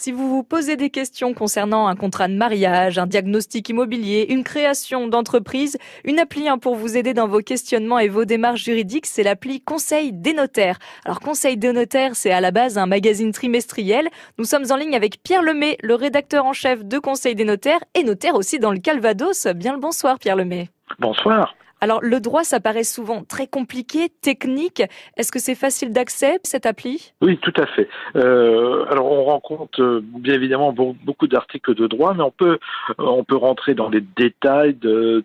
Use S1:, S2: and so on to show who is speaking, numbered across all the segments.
S1: Si vous vous posez des questions concernant un contrat de mariage, un diagnostic immobilier, une création d'entreprise, une appli hein, pour vous aider dans vos questionnements et vos démarches juridiques, c'est l'appli Conseil des notaires. Alors Conseil des notaires, c'est à la base un magazine trimestriel. Nous sommes en ligne avec Pierre Lemay, le rédacteur en chef de Conseil des notaires et notaire aussi dans le Calvados. Bien le bonsoir Pierre Lemay.
S2: Bonsoir.
S1: Alors le droit, ça paraît souvent très compliqué, technique. Est-ce que c'est facile d'accès cette appli?
S2: Oui, tout à fait. Euh, alors on rencontre euh, bien évidemment beaucoup d'articles de droit, mais on peut euh, on peut rentrer dans les détails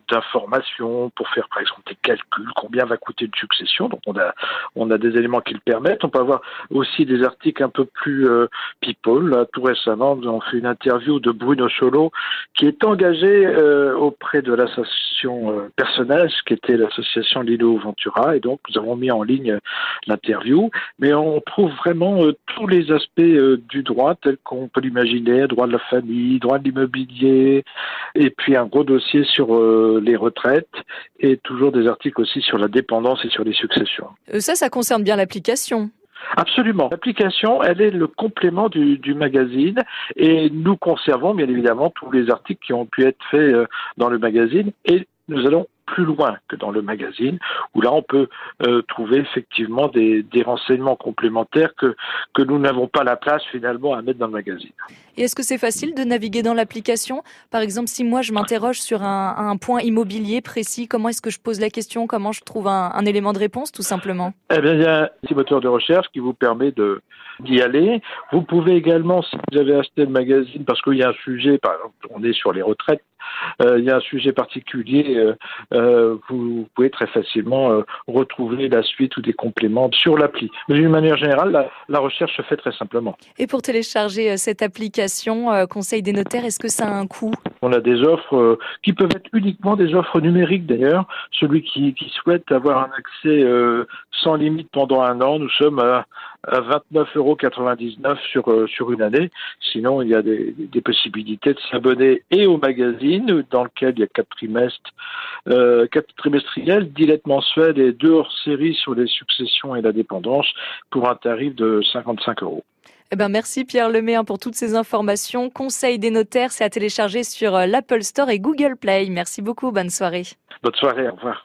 S2: d'informations pour faire par exemple des calculs, combien va coûter une succession. Donc on a on a des éléments qui le permettent. On peut avoir aussi des articles un peu plus people. Tout récemment, on fait une interview de Bruno Solo qui est engagé auprès de l'association personnage qui était l'association Lilo Ventura, et donc nous avons mis en ligne l'interview. Mais on trouve vraiment euh, tous les aspects euh, du droit tels qu'on peut l'imaginer, droit de la famille, droit de l'immobilier, et puis un gros dossier sur euh, les retraites, et toujours des articles aussi sur la dépendance et sur les successions.
S1: Ça, ça concerne bien l'application.
S2: Absolument. L'application, elle est le complément du, du, magazine et nous conservons bien évidemment tous les articles qui ont pu être faits dans le magazine et nous allons plus loin que dans le magazine, où là on peut euh, trouver effectivement des, des, renseignements complémentaires que, que nous n'avons pas la place finalement à mettre dans le magazine.
S1: Et est-ce que c'est facile de naviguer dans l'application? Par exemple, si moi je m'interroge sur un, un, point immobilier précis, comment est-ce que je pose la question? Comment je trouve un, un élément de réponse tout simplement?
S2: Eh bien, il y a un petit moteur de recherche qui vous permet de d'y aller. Vous pouvez également, si vous avez acheté le magazine, parce qu'il y a un sujet, par exemple, on est sur les retraites, il y a un sujet particulier, euh, euh, vous pouvez très facilement euh, retrouver la suite ou des compléments sur l'appli. Mais d'une manière générale, la, recherche se fait très simplement.
S1: Et pour télécharger euh, cette application euh, Conseil des notaires, est-ce que ça a un coût?
S2: On a des offres qui peuvent être uniquement des offres numériques d'ailleurs. Celui qui, souhaite avoir un accès sans limite pendant un an, nous sommes à, à 29,99 euros sur, sur une année. Sinon, il y a des, possibilités de s'abonner et au magazine dans lequel il y a quatre trimestres, euh, quatre trimestriels, dix lettres mensuelles et deux hors-série sur les successions et la dépendance pour un tarif de 55 euros.
S1: Eh ben merci Pierre Lemay pour toutes ces informations. Conseil des notaires, c'est à télécharger sur euh, l'Apple Store et Google Play. Merci beaucoup, bonne soirée.
S2: Bonne soirée, au revoir.